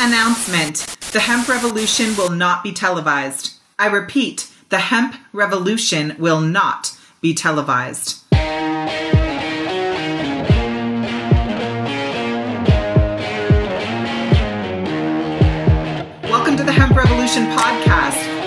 Announcement The hemp revolution will not be televised. I repeat, the hemp revolution will not be televised. Welcome to the Hemp Revolution podcast,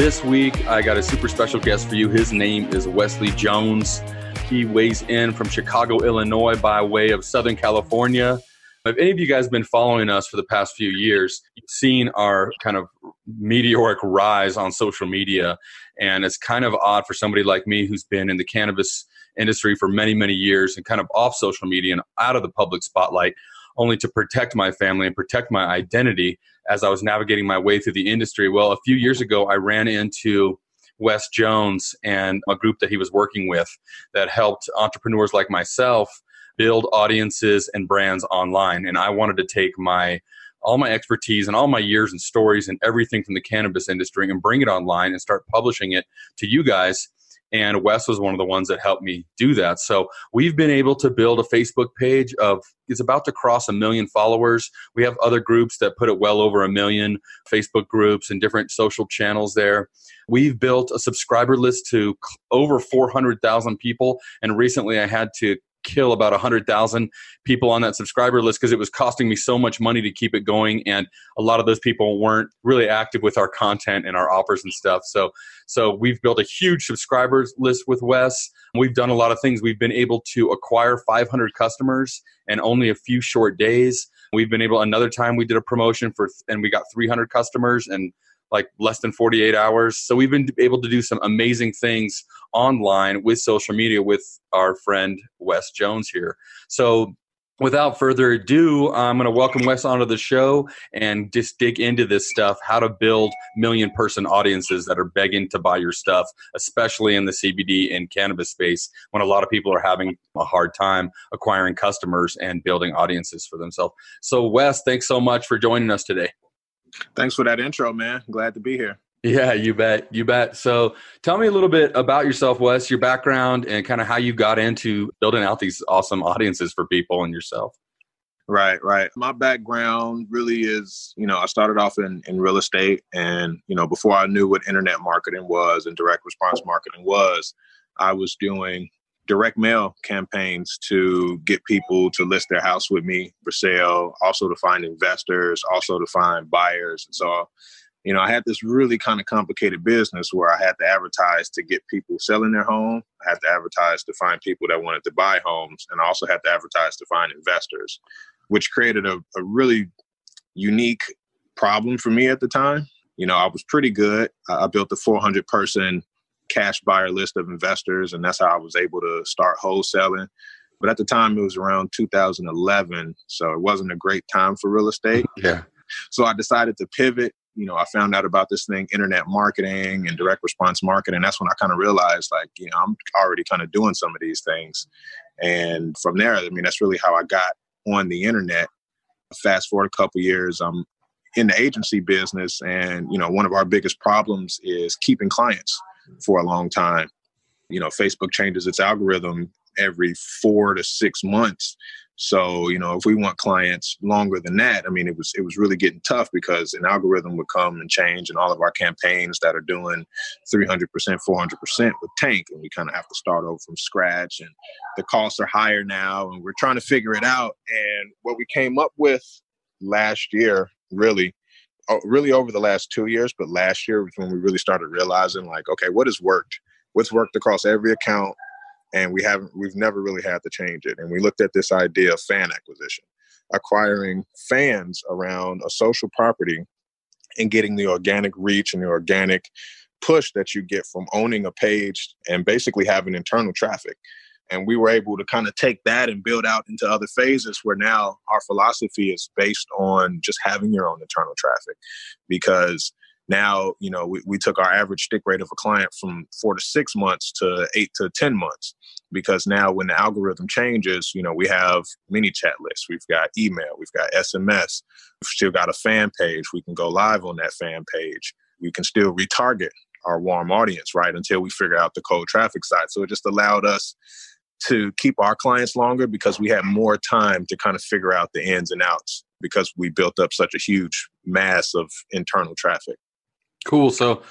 This week, I got a super special guest for you. His name is Wesley Jones. He weighs in from Chicago, Illinois, by way of Southern California. If any of you guys have been following us for the past few years, you've seen our kind of meteoric rise on social media. And it's kind of odd for somebody like me who's been in the cannabis industry for many, many years and kind of off social media and out of the public spotlight, only to protect my family and protect my identity as I was navigating my way through the industry. Well, a few years ago, I ran into Wes Jones and a group that he was working with that helped entrepreneurs like myself build audiences and brands online. And I wanted to take my all my expertise and all my years and stories and everything from the cannabis industry and bring it online and start publishing it to you guys and Wes was one of the ones that helped me do that. So we've been able to build a Facebook page of it's about to cross a million followers. We have other groups that put it well over a million Facebook groups and different social channels there. We've built a subscriber list to over 400,000 people. And recently I had to kill about 100,000 people on that subscriber list because it was costing me so much money to keep it going and a lot of those people weren't really active with our content and our offers and stuff. So so we've built a huge subscribers list with Wes. We've done a lot of things. We've been able to acquire 500 customers in only a few short days. We've been able another time we did a promotion for and we got 300 customers and like less than 48 hours. So we've been able to do some amazing things online with social media with our friend Wes Jones here. So without further ado, I'm going to welcome Wes onto the show and just dig into this stuff how to build million person audiences that are begging to buy your stuff, especially in the CBD and cannabis space when a lot of people are having a hard time acquiring customers and building audiences for themselves. So, Wes, thanks so much for joining us today. Thanks for that intro, man. Glad to be here. Yeah, you bet. You bet. So tell me a little bit about yourself, Wes, your background, and kind of how you got into building out these awesome audiences for people and yourself. Right, right. My background really is, you know, I started off in, in real estate. And, you know, before I knew what internet marketing was and direct response marketing was, I was doing direct mail campaigns to get people to list their house with me for sale, also to find investors, also to find buyers. And so, you know, I had this really kind of complicated business where I had to advertise to get people selling their home. I had to advertise to find people that wanted to buy homes, and I also had to advertise to find investors, which created a, a really unique problem for me at the time. You know, I was pretty good. I built a 400 person cash buyer list of investors, and that's how I was able to start wholesaling. But at the time, it was around 2011, so it wasn't a great time for real estate. Yeah. So I decided to pivot. You know, I found out about this thing, internet marketing and direct response marketing. That's when I kind of realized, like, you know, I'm already kind of doing some of these things. And from there, I mean, that's really how I got on the internet. Fast forward a couple years, I'm in the agency business, and you know, one of our biggest problems is keeping clients for a long time. You know, Facebook changes its algorithm every four to six months. So, you know, if we want clients longer than that, I mean, it was it was really getting tough because an algorithm would come and change, and all of our campaigns that are doing 300%, 400% would tank, and we kind of have to start over from scratch. And the costs are higher now, and we're trying to figure it out. And what we came up with last year, really, really over the last two years, but last year was when we really started realizing like, okay, what has worked? What's worked across every account? And we haven't, we've never really had to change it. And we looked at this idea of fan acquisition, acquiring fans around a social property and getting the organic reach and the organic push that you get from owning a page and basically having internal traffic. And we were able to kind of take that and build out into other phases where now our philosophy is based on just having your own internal traffic. Because now, you know, we, we took our average stick rate of a client from four to six months to eight to 10 months. Because now when the algorithm changes, you know, we have ManyChat lists, we've got email, we've got SMS, we've still got a fan page. We can go live on that fan page. We can still retarget our warm audience, right? Until we figure out the cold traffic side. So it just allowed us to keep our clients longer because we had more time to kind of figure out the ins and outs because we built up such a huge mass of internal traffic. Cool. So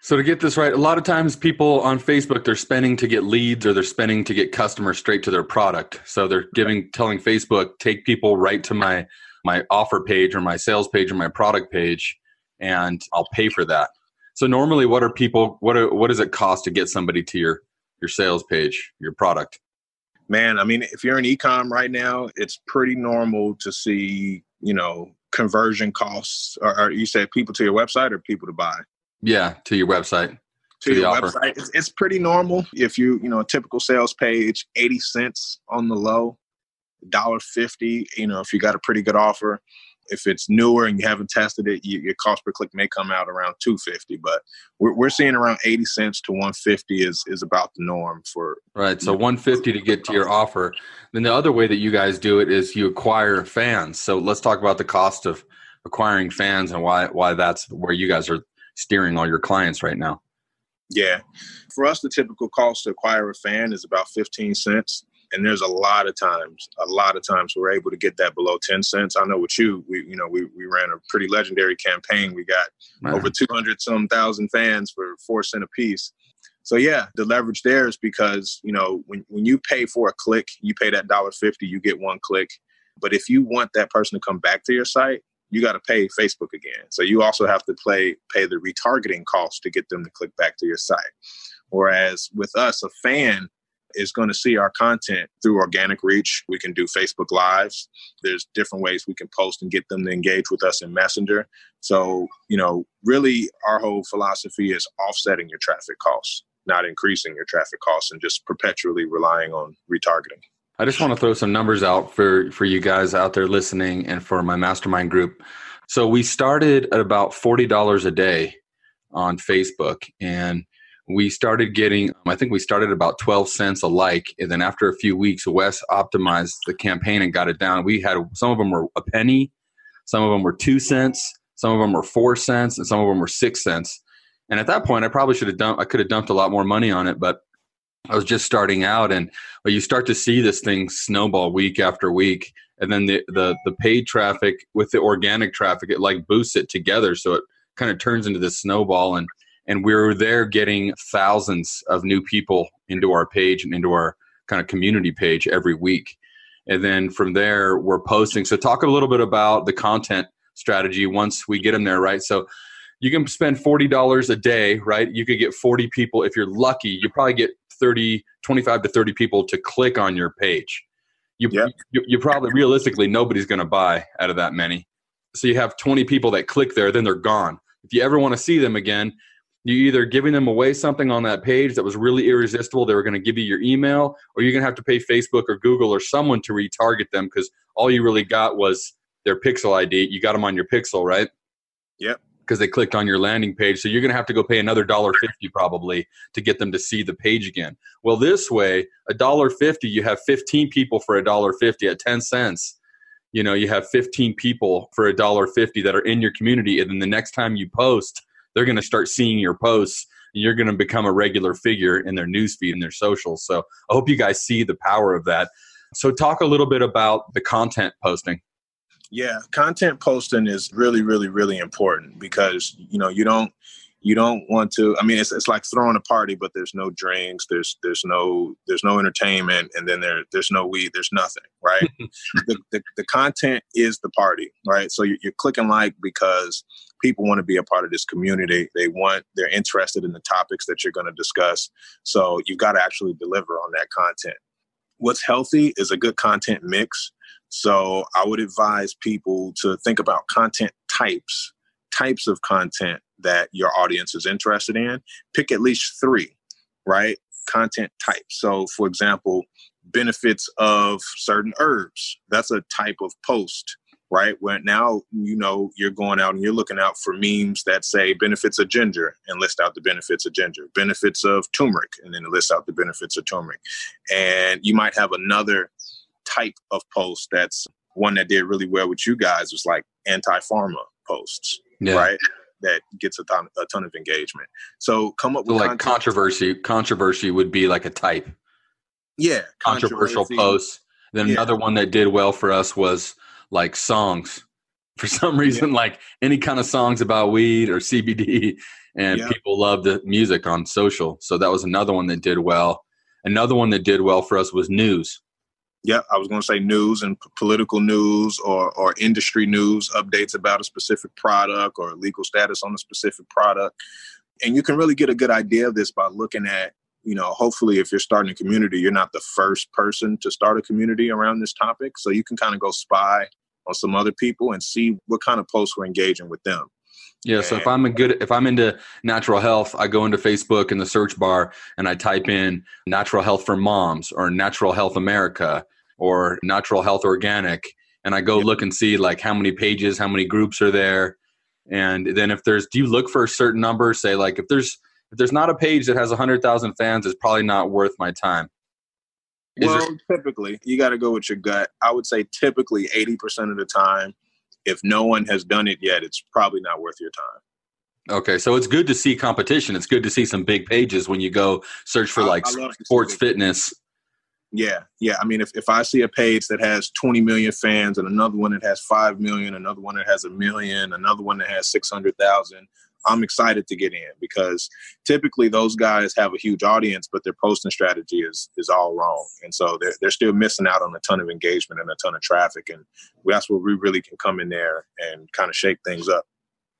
so to get this right, a lot of times people on Facebook they're spending to get leads or they're spending to get customers straight to their product. So they're giving telling Facebook take people right to my my offer page or my sales page or my product page and I'll pay for that. So normally what are people what are, what does it cost to get somebody to your your sales page, your product? Man, I mean, if you're in ecom right now, it's pretty normal to see, you know, conversion costs. Or, or you said people to your website or people to buy? Yeah, to your website. To, to your website, it's, it's pretty normal. If you, you know, a typical sales page, eighty cents on the low, dollar fifty. You know, if you got a pretty good offer, if it's newer and you haven't tested it, you, your cost per click may come out around 250 but we're, we're seeing around 80 cents to 150 is is about the norm for right so 150 to get to your offer. Then the other way that you guys do it is you acquire fans. So let's talk about the cost of acquiring fans and why why that's where you guys are steering all your clients right now. Yeah. For us the typical cost to acquire a fan is about 15 cents and there's a lot of times, a lot of times we're able to get that below 10 cents. I know with you, we, you know, we, we ran a pretty legendary campaign. We got over 200 some thousand fans for four cent a piece. So yeah, the leverage there is because, you know, when, when you pay for a click, you pay that dollar 50, you get one click. But if you want that person to come back to your site, you got to pay Facebook again. So you also have to play, pay the retargeting cost to get them to click back to your site. Whereas with us, a fan, is going to see our content through organic reach. We can do Facebook Lives. There's different ways we can post and get them to engage with us in Messenger. So, you know, really our whole philosophy is offsetting your traffic costs, not increasing your traffic costs and just perpetually relying on retargeting. I just want to throw some numbers out for for you guys out there listening and for my mastermind group. So we started at about $40 a day on Facebook and we started getting um, i think we started about 12 cents a like and then after a few weeks wes optimized the campaign and got it down. We had some of them were a penny some of them were two cents some of them were four cents and some of them were six cents. And at that point i probably should have dumped i could have dumped a lot more money on it but i was just starting out and you start to see this thing snowball week after week and then the, the the paid traffic with the organic traffic it like boosts it together so it kind of turns into this snowball and and we were there getting thousands of new people into our page and into our kind of community page every week. And then from there we're posting. So talk a little bit about the content strategy once we get them there right? So you can spend $40 a day right? You could get 40 people. If you're lucky you probably get 30 25 to 30 people to click on your page. You, yeah. you, you probably realistically nobody's going to buy out of that many. So you have 20 people that click there then they're gone. If you ever want to see them again you either giving them away something on that page that was really irresistible they were going to give you your email or you're going to have to pay facebook or google or someone to retarget them because all you really got was their pixel id you got them on your pixel right? Yep. Because they clicked on your landing page. So you're going to have to go pay another dollar fifty probably to get them to see the page again. Well this way a dollar fifty you have 15 people for a dollar fifty at 10 cents. You know you have 15 people for a dollar fifty that are in your community and then the next time you post they're going to start seeing your posts and you're going to become a regular figure in their newsfeed and their socials. So I hope you guys see the power of that. So talk a little bit about the content posting. Yeah, content posting is really, really, really important because you know you don't you don't want to i mean it's, it's like throwing a party but there's no drinks there's there's no there's no entertainment and then there there's no weed there's nothing right? The, the, the, content is the party right? So you're, you're clicking like because people want to be a part of this community. They want they're interested in the topics that you're going to discuss. So you've got to actually deliver on that content. What's healthy is a good content mix. So i would advise people to think about content types types of content that your audience is interested in. Pick at least three, right? content types. So, for example, benefits of certain herbs. That's a type of post, right? Where now you know you're going out and you're looking out for memes that say benefits of ginger and list out the benefits of ginger, benefits of turmeric, and then list out the benefits of turmeric. And you might have another type of post that's one that did really well with you guys was like anti-pharma posts, yeah. right? That gets a ton, a ton of engagement. So come up so with like controversy. Controversy would be like a type. Yeah, controversial posts. Then yeah. another one that did well for us was like songs. For some reason, yeah. like any kind of songs about weed or CBD, and yeah. people love the music on social. So that was another one that did well. Another one that did well for us was news. Yeah, I was going to say news and p- political news or, or industry news, updates about a specific product or legal status on a specific product. And you can really get a good idea of this by looking at, you know, hopefully if you're starting a community, you're not the first person to start a community around this topic. So you can kind of go spy on some other people and see what kind of posts we're engaging with them. Yeah, so if I'm a good if I'm into natural health, I go into Facebook in the search bar and I type in natural health for moms or natural health America or natural health organic and i go yep. look and see like how many pages how many groups are there. And then if there's do you look for a certain number? Say like if there's if there's not a page that has 100000 fans it's probably not worth my time. Is well there- typically you got to go with your gut. I would say typically 80% of the time if no one has done it yet it's probably not worth your time. Okay, so it's good to see competition. It's good to see some big pages when you go search for like sports fitness yeah, yeah. I mean, if, if I see a page that has 20 million fans and another one that has 5 million, another one that has a million, another one that has 600,000, I'm excited to get in because typically those guys have a huge audience, but their posting strategy is is all wrong. And so they're, they're still missing out on a ton of engagement and a ton of traffic. And that's where we really can come in there and kind of shake things up.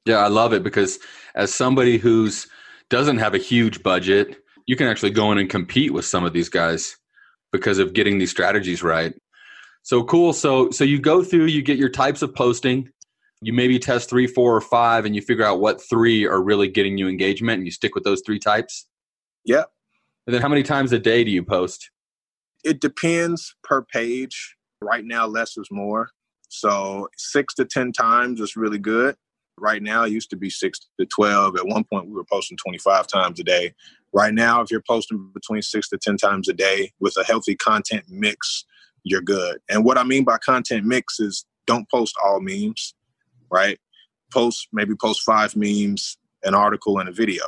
Yeah, I love it because as somebody who's doesn't have a huge budget, you can actually go in and compete with some of these guys because of getting these strategies right. So cool. So so you go through, you get your types of posting, you maybe test three, four, or five, and you figure out what three are really getting you engagement, and you stick with those three types. Yeah. And then how many times a day do you post? It depends per page. Right now, less is more. So six to ten times is really good. Right now, used to be six to twelve. At one point, we were posting twenty-five times a day. Right now, if you're posting between six to 10 times a day with a healthy content mix, you're good. And what I mean by content mix is don't post all memes, right? Post, maybe post five memes, an article, and a video.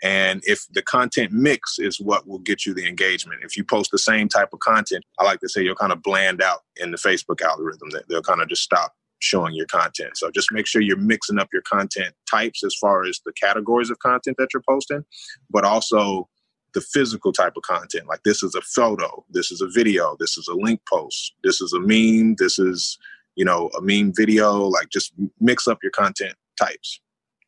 And if the content mix is what will get you the engagement, if you post the same type of content, I like to say you'll kind of bland out in the Facebook algorithm. that They'll kind of just stop showing your content. So just make sure you're mixing up your content types as far as the categories of content that you're posting, but also the physical type of content. Like this is a photo, this is a video, this is a link post, this is a meme, this is, you know, a meme video. Like just mix up your content types.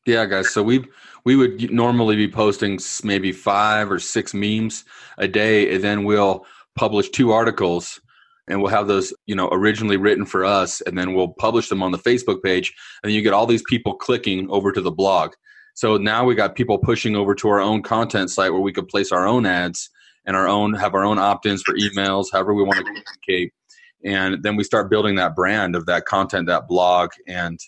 Yeah, guys. So we we would normally be posting maybe five or six memes a day, and then we'll publish two articles and we'll have those you know originally written for us and then we'll publish them on the facebook page and you get all these people clicking over to the blog. So now we got people pushing over to our own content site where we could place our own ads and our own have our own opt-ins for emails however we want to communicate. And then we start building that brand of that content that blog and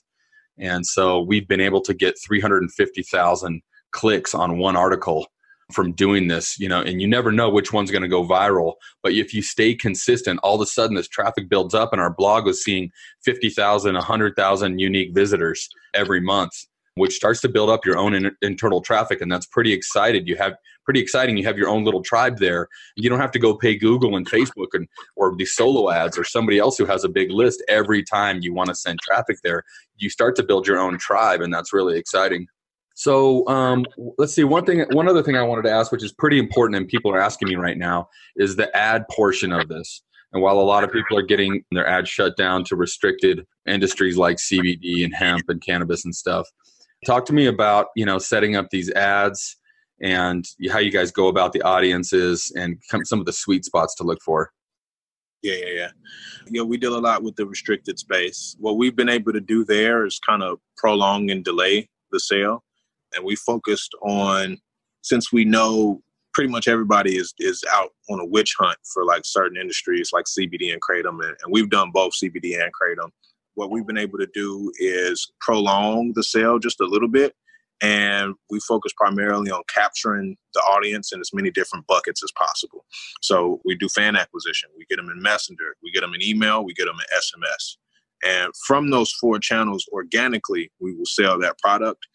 and so we've been able to get 350,000 clicks on one article from doing this, you know, and you never know which one's going to go viral. But if you stay consistent, all of a sudden this traffic builds up, and our blog was seeing 50,000, 100,000 unique visitors every month, which starts to build up your own in- internal traffic. And that's pretty excited. You have pretty exciting. You have your own little tribe there. You don't have to go pay Google and Facebook and or these solo ads or somebody else who has a big list every time you want to send traffic there. You start to build your own tribe, and that's really exciting. So um, let's see. One thing, one other thing I wanted to ask, which is pretty important, and people are asking me right now, is the ad portion of this. And while a lot of people are getting their ads shut down to restricted industries like CBD and hemp and cannabis and stuff, talk to me about you know setting up these ads and how you guys go about the audiences and some of the sweet spots to look for. Yeah, yeah, yeah. Yeah, we deal a lot with the restricted space. What we've been able to do there is kind of prolong and delay the sale and we focused on since we know pretty much everybody is is out on a witch hunt for like certain industries like CBD and kratom, and, and we've done both CBD and kratom. What we've been able to do is prolong the sale just a little bit, and we focus primarily on capturing the audience in as many different buckets as possible. So we do fan acquisition, we get them in Messenger, we get them in email, we get them in SMS. And from those four channels, organically, we will sell that product.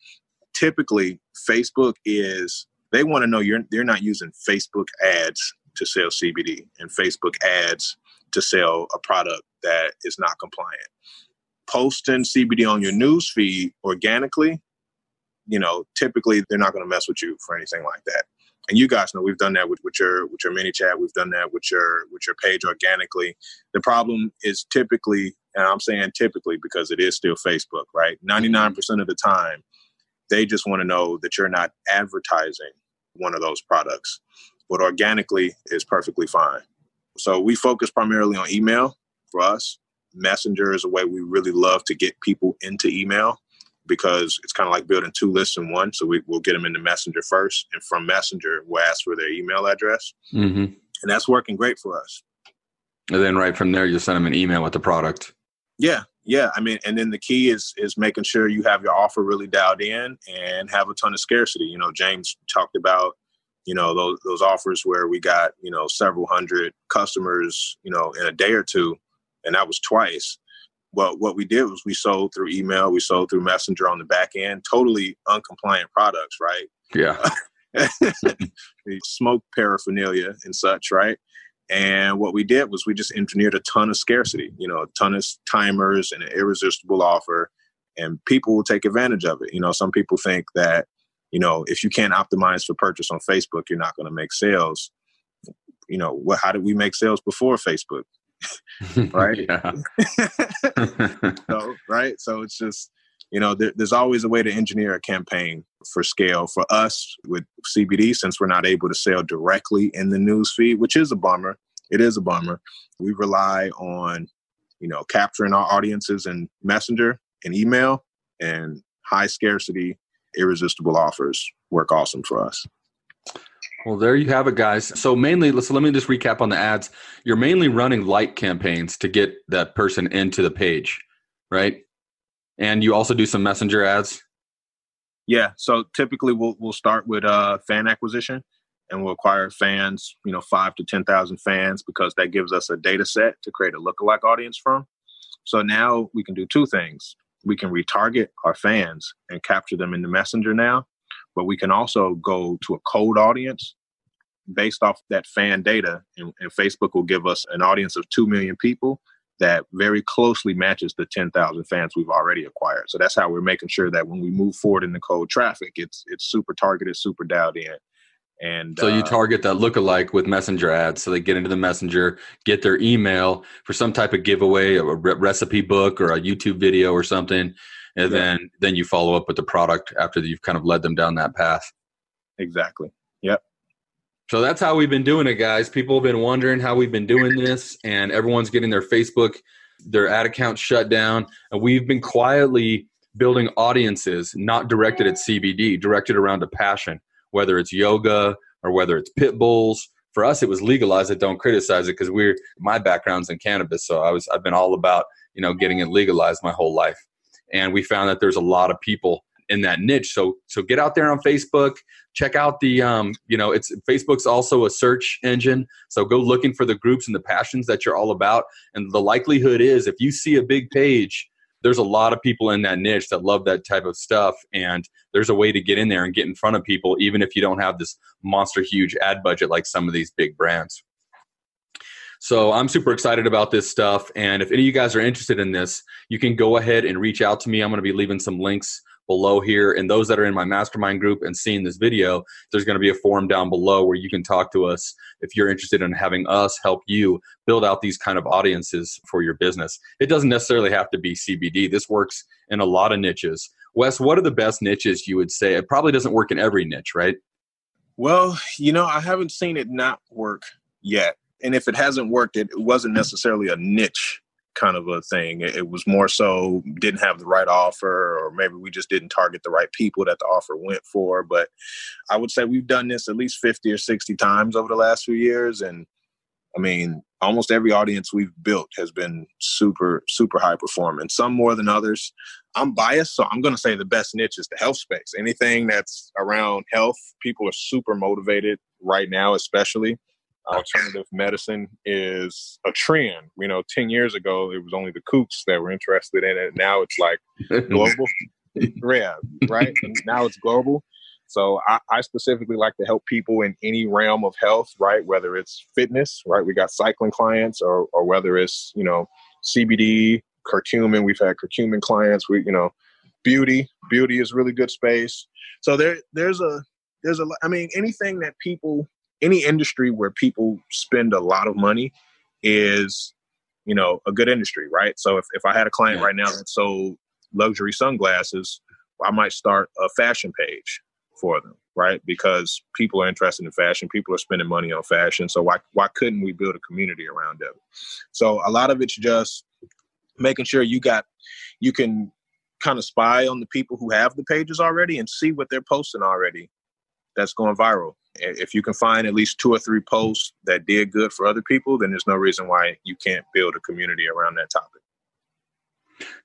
Typically, Facebook is they want to know you're they're not using Facebook ads to sell CBD and Facebook ads to sell a product that is not compliant. Posting CBD on your news feed organically, you know, typically they're not going to mess with you for anything like that. And you guys know we've done that with, with your with your ManyChat. We've done that with your with your page organically. The problem is typically, and I'm saying typically because it is still Facebook, right? 99% of the time, they just want to know that you're not advertising one of those products. But organically is perfectly fine. So we focus primarily on email for us. Messenger is a way we really love to get people into email because it's kind of like building two lists in one. So we, will get them into Messenger first, and from Messenger, we'll ask for their email address, mm-hmm. and that's working great for us. And then right from there, you send them an email with the product. Yeah, yeah. I mean, and then the key is is making sure you have your offer really dialed in and have a ton of scarcity. You know, James talked about you know those those offers where we got you know several hundred customers you know in a day or two, and that was twice. Well, what we did was we sold through email, we sold through Messenger on the back end, totally uncompliant products, right? Yeah. We smoke paraphernalia and such, right? And what we did was we just engineered a ton of scarcity, you know, a ton of timers and an irresistible offer, and people will take advantage of it. You know, some people think that, you know, if you can't optimize for purchase on Facebook, you're not going to make sales. You know, what? How did we make sales before Facebook? right? so, right. So it's just, you know, there, there's always a way to engineer a campaign for scale. For us with CBD, since we're not able to sell directly in the news feed, which is a bummer, it is a bummer. We rely on, you know, capturing our audiences in Messenger and email and high scarcity, irresistible offers work awesome for us. Well, there you have it, guys. So mainly, let's let me just recap on the ads. You're mainly running light campaigns to get that person into the page, right? And you also do some messenger ads. Yeah. So typically, we'll we'll start with uh, fan acquisition, and we'll acquire fans. You know, five to ten thousand fans because that gives us a data set to create a lookalike audience from. So now we can do two things. We can retarget our fans and capture them in the messenger now, but we can also go to a cold audience based off that fan data, and, and Facebook will give us an audience of 2 million people that very closely matches the 10,000 fans we've already acquired. So that's how we're making sure that when we move forward in the cold traffic, it's it's super targeted, super dialed in. And so you uh, target that lookalike with messenger ads, so they get into the messenger, get their email for some type of giveaway, a re- recipe book, or a YouTube video or something, and yeah. then then you follow up with the product after you've kind of led them down that path. Exactly. Yep. So that's how we've been doing it, guys. People have been wondering how we've been doing this, and everyone's getting their Facebook, their ad accounts shut down. And we've been quietly building audiences not directed at CBD, directed around a passion, whether it's yoga or whether it's pit bulls. For us, it was legalize it, don't criticize it, because we're my background's in cannabis, so I was I've been all about you know getting it legalized my whole life, and we found that there's a lot of people in that niche. So so get out there on Facebook, check out the um, you know it's Facebook's also a search engine. So go looking for the groups and the passions that you're all about. And the likelihood is if you see a big page, there's a lot of people in that niche that love that type of stuff and there's a way to get in there and get in front of people even if you don't have this monster huge ad budget like some of these big brands. So I'm super excited about this stuff. And if any of you guys are interested in this, you can go ahead and reach out to me. I'm going to be leaving some links below here. And those that are in my mastermind group and seeing this video, there's going to be a form down below where you can talk to us if you're interested in having us help you build out these kind of audiences for your business. It doesn't necessarily have to be CBD. This works in a lot of niches. Wes, what are the best niches you would say? It probably doesn't work in every niche, right? Well, you know, I haven't seen it not work yet. And if it hasn't worked, it wasn't necessarily a niche kind of a thing. It, was more so didn't have the right offer, or maybe we just didn't target the right people that the offer went for. But I would say we've done this at least 50 or 60 times over the last few years. And I mean, almost every audience we've built has been super, super high performing, some more than others. I'm biased, so I'm going to say the best niche is the health space. Anything that's around health, people are super motivated right now, especially alternative medicine is a trend. You know, 10 years ago, it was only the kooks that were interested in it. Now it's like global. yeah, right. And now it's global. So I, I, specifically like to help people in any realm of health, right? Whether it's fitness, right? We got cycling clients or, or whether it's, you know, CBD, curcumin. We've had curcumin clients. We, you know, beauty, beauty is really good space. So there, there's a, there's a, I mean, anything that people any industry where people spend a lot of money is you know a good industry right? So if, if i had a client yeah. right now that sold luxury sunglasses i might start a fashion page for them right? Because people are interested in fashion people are spending money on fashion so why why couldn't we build a community around them? So a lot of it's just making sure you got you can kind of spy on the people who have the pages already and see what they're posting already that's going viral if you can find at least two or three posts that did good for other people, then there's no reason why you can't build a community around that topic.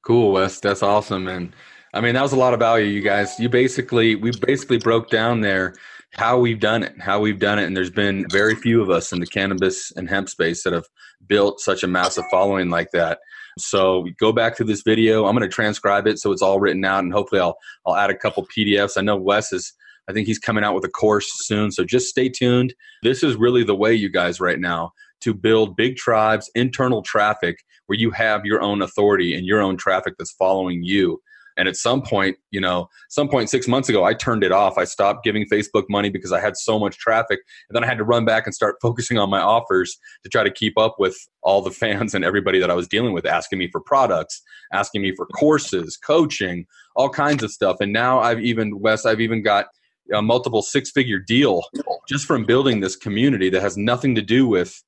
Cool, Wes. That's awesome. And I mean, that was a lot of value, you guys. You basically, we basically broke down there how we've done it, how we've done it. And there's been very few of us in the cannabis and hemp space that have built such a massive following like that. So go back to this video. I'm going to transcribe it so it's all written out, and hopefully I'll I'll add a couple PDFs. I know Wes is I think he's coming out with a course soon. So just stay tuned. This is really the way, you guys, right now to build big tribes, internal traffic where you have your own authority and your own traffic that's following you. And at some point, you know, some point six months ago, I turned it off. I stopped giving Facebook money because I had so much traffic. And then I had to run back and start focusing on my offers to try to keep up with all the fans and everybody that I was dealing with, asking me for products, asking me for courses, coaching, all kinds of stuff. And now I've even, Wes, I've even got a multiple six figure deal just from building this community that has nothing to do with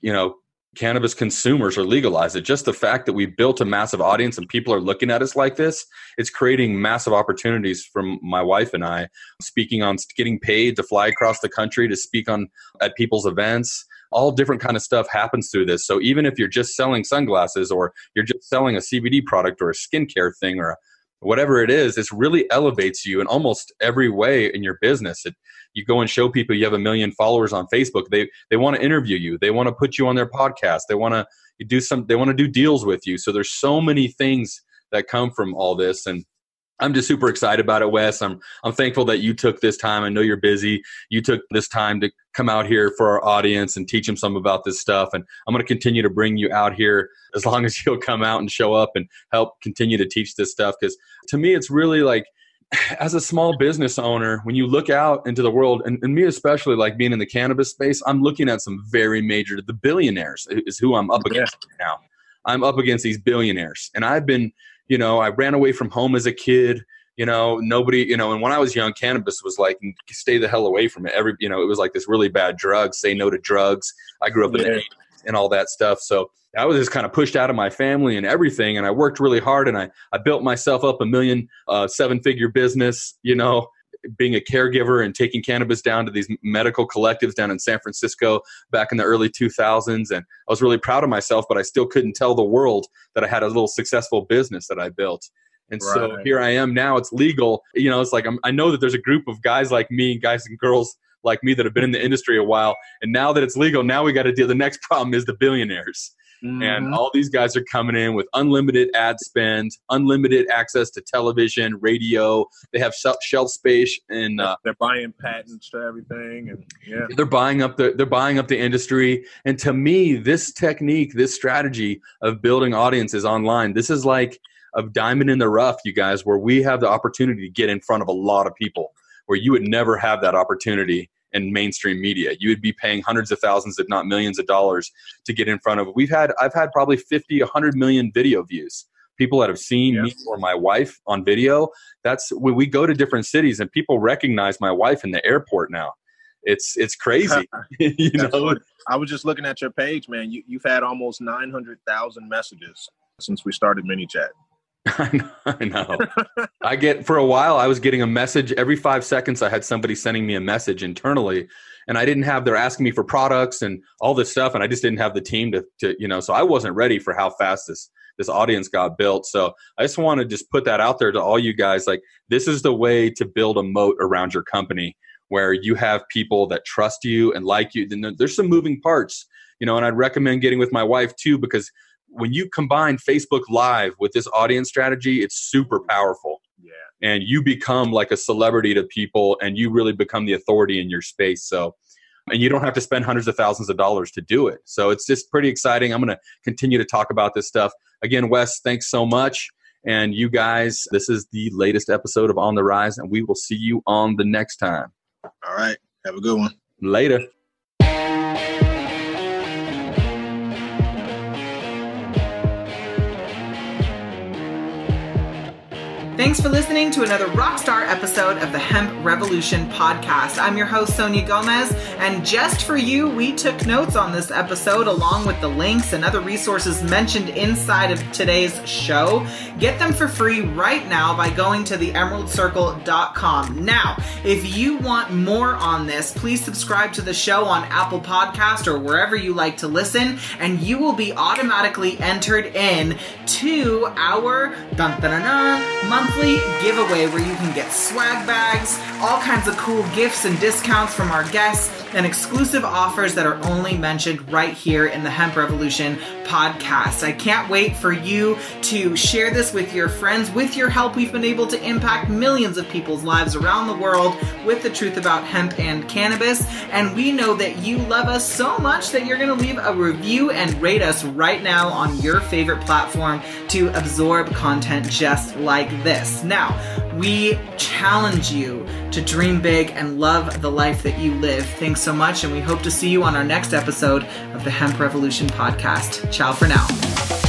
you know cannabis consumers or legalize it. Just the fact that we built a massive audience and people are looking at us like this it's creating massive opportunities from my wife and i speaking on getting paid to fly across the country to speak on at people's events. All different kind of stuff happens through this. So even if you're just selling sunglasses or you're just selling a cbd product or a skincare thing or a whatever it is, this really elevates you in almost every way in your business. It, you go and show people you have a million followers on Facebook. They they want to interview you. They want to put you on their podcast. They want to do some. They want to do deals with you. So there's so many things that come from all this, and I'm just super excited about it, Wes. I'm I'm thankful that you took this time. I know you're busy. You took this time to come out here for our audience and teach them some about this stuff. And I'm going to continue to bring you out here as long as you'll come out and show up and help continue to teach this stuff. Because to me, it's really like as a small business owner, when you look out into the world, and, and, me especially, like being in the cannabis space, I'm looking at some very major. The billionaires is who I'm up against yeah. now. I'm up against these billionaires, and I've been you know, I ran away from home as a kid. You know, nobody, you know, and when I was young, cannabis was like, stay the hell away from it. Every, you know, it was like this really bad drug. Say no to drugs. I grew up in the and all that stuff. So I was just kind of pushed out of my family and everything. And I worked really hard and I, I built myself up a million, uh, seven figure business, you know, being a caregiver and taking cannabis down to these medical collectives down in San Francisco back in the early 2000s. And I was really proud of myself, but I still couldn't tell the world that I had a little successful business that I built. And right. so here I am now. It's legal. You know, it's like I'm, I know that there's a group of guys like me, guys and girls like me that have been in the industry a while. And now that it's legal, now we got to deal. The next problem is the billionaires. Mm-hmm. And all these guys are coming in with unlimited ad spend, unlimited access to television, radio. They have shelf space, and uh, they're buying patents to everything, and yeah, they're buying up the they're buying up the industry. And to me, this technique, this strategy of building audiences online, this is like a diamond in the rough, you guys, where we have the opportunity to get in front of a lot of people, where you would never have that opportunity in mainstream media. You would be paying hundreds of thousands, if not millions of dollars to get in front of. We've had, I've had probably 50, 100 million video views. People that have seen yes. me or my wife on video. That's when we go to different cities and people recognize my wife in the airport now. it's it's crazy. you know, I was just looking at your page, man. You, you've had almost nine hundred thousand messages since we started ManyChat. I know. I get for a while. I was getting a message every five seconds. I had somebody sending me a message internally, and I didn't have. They're asking me for products and all this stuff, and I just didn't have the team to, to you know. So I wasn't ready for how fast this this audience got built. So I just want to just put that out there to all you guys. Like this is the way to build a moat around your company where you have people that trust you and like you. Then there's some moving parts, you know. And I'd recommend getting with my wife too because when you combine Facebook Live with this audience strategy, it's super powerful. Yeah. And you become like a celebrity to people and you really become the authority in your space. So, and you don't have to spend hundreds of thousands of dollars to do it. So it's just pretty exciting. I'm going to continue to talk about this stuff. Again, Wes, thanks so much. And you guys, this is the latest episode of On the Rise, and we will see you on the next time. All right. Have a good one. Later. Thanks for listening to another Rockstar episode of the Hemp Revolution podcast. I'm your host, Sonia Gomez, and just for you, we took notes on this episode along with the links and other resources mentioned inside of today's show. Get them for free right now by going to theemeraldcircle.com. Now, if you want more on this, please subscribe to the show on Apple Podcast or wherever you like to listen, and you will be automatically entered in to our dun, dun, dun, monthly monthly giveaway where you can get swag bags, all kinds of cool gifts and discounts from our guests, and exclusive offers that are only mentioned right here in the Hemp Revolution podcast. I can't wait for you to share this with your friends. With your help, we've been able to impact millions of people's lives around the world with the truth about hemp and cannabis. And we know that you love us so much that you're going to leave a review and rate us right now on your favorite platform to absorb content just like this. Now, we challenge you to dream big and love the life that you live. Thanks so much, and we hope to see you on our next episode of the Hemp Revolution podcast. Ciao for now.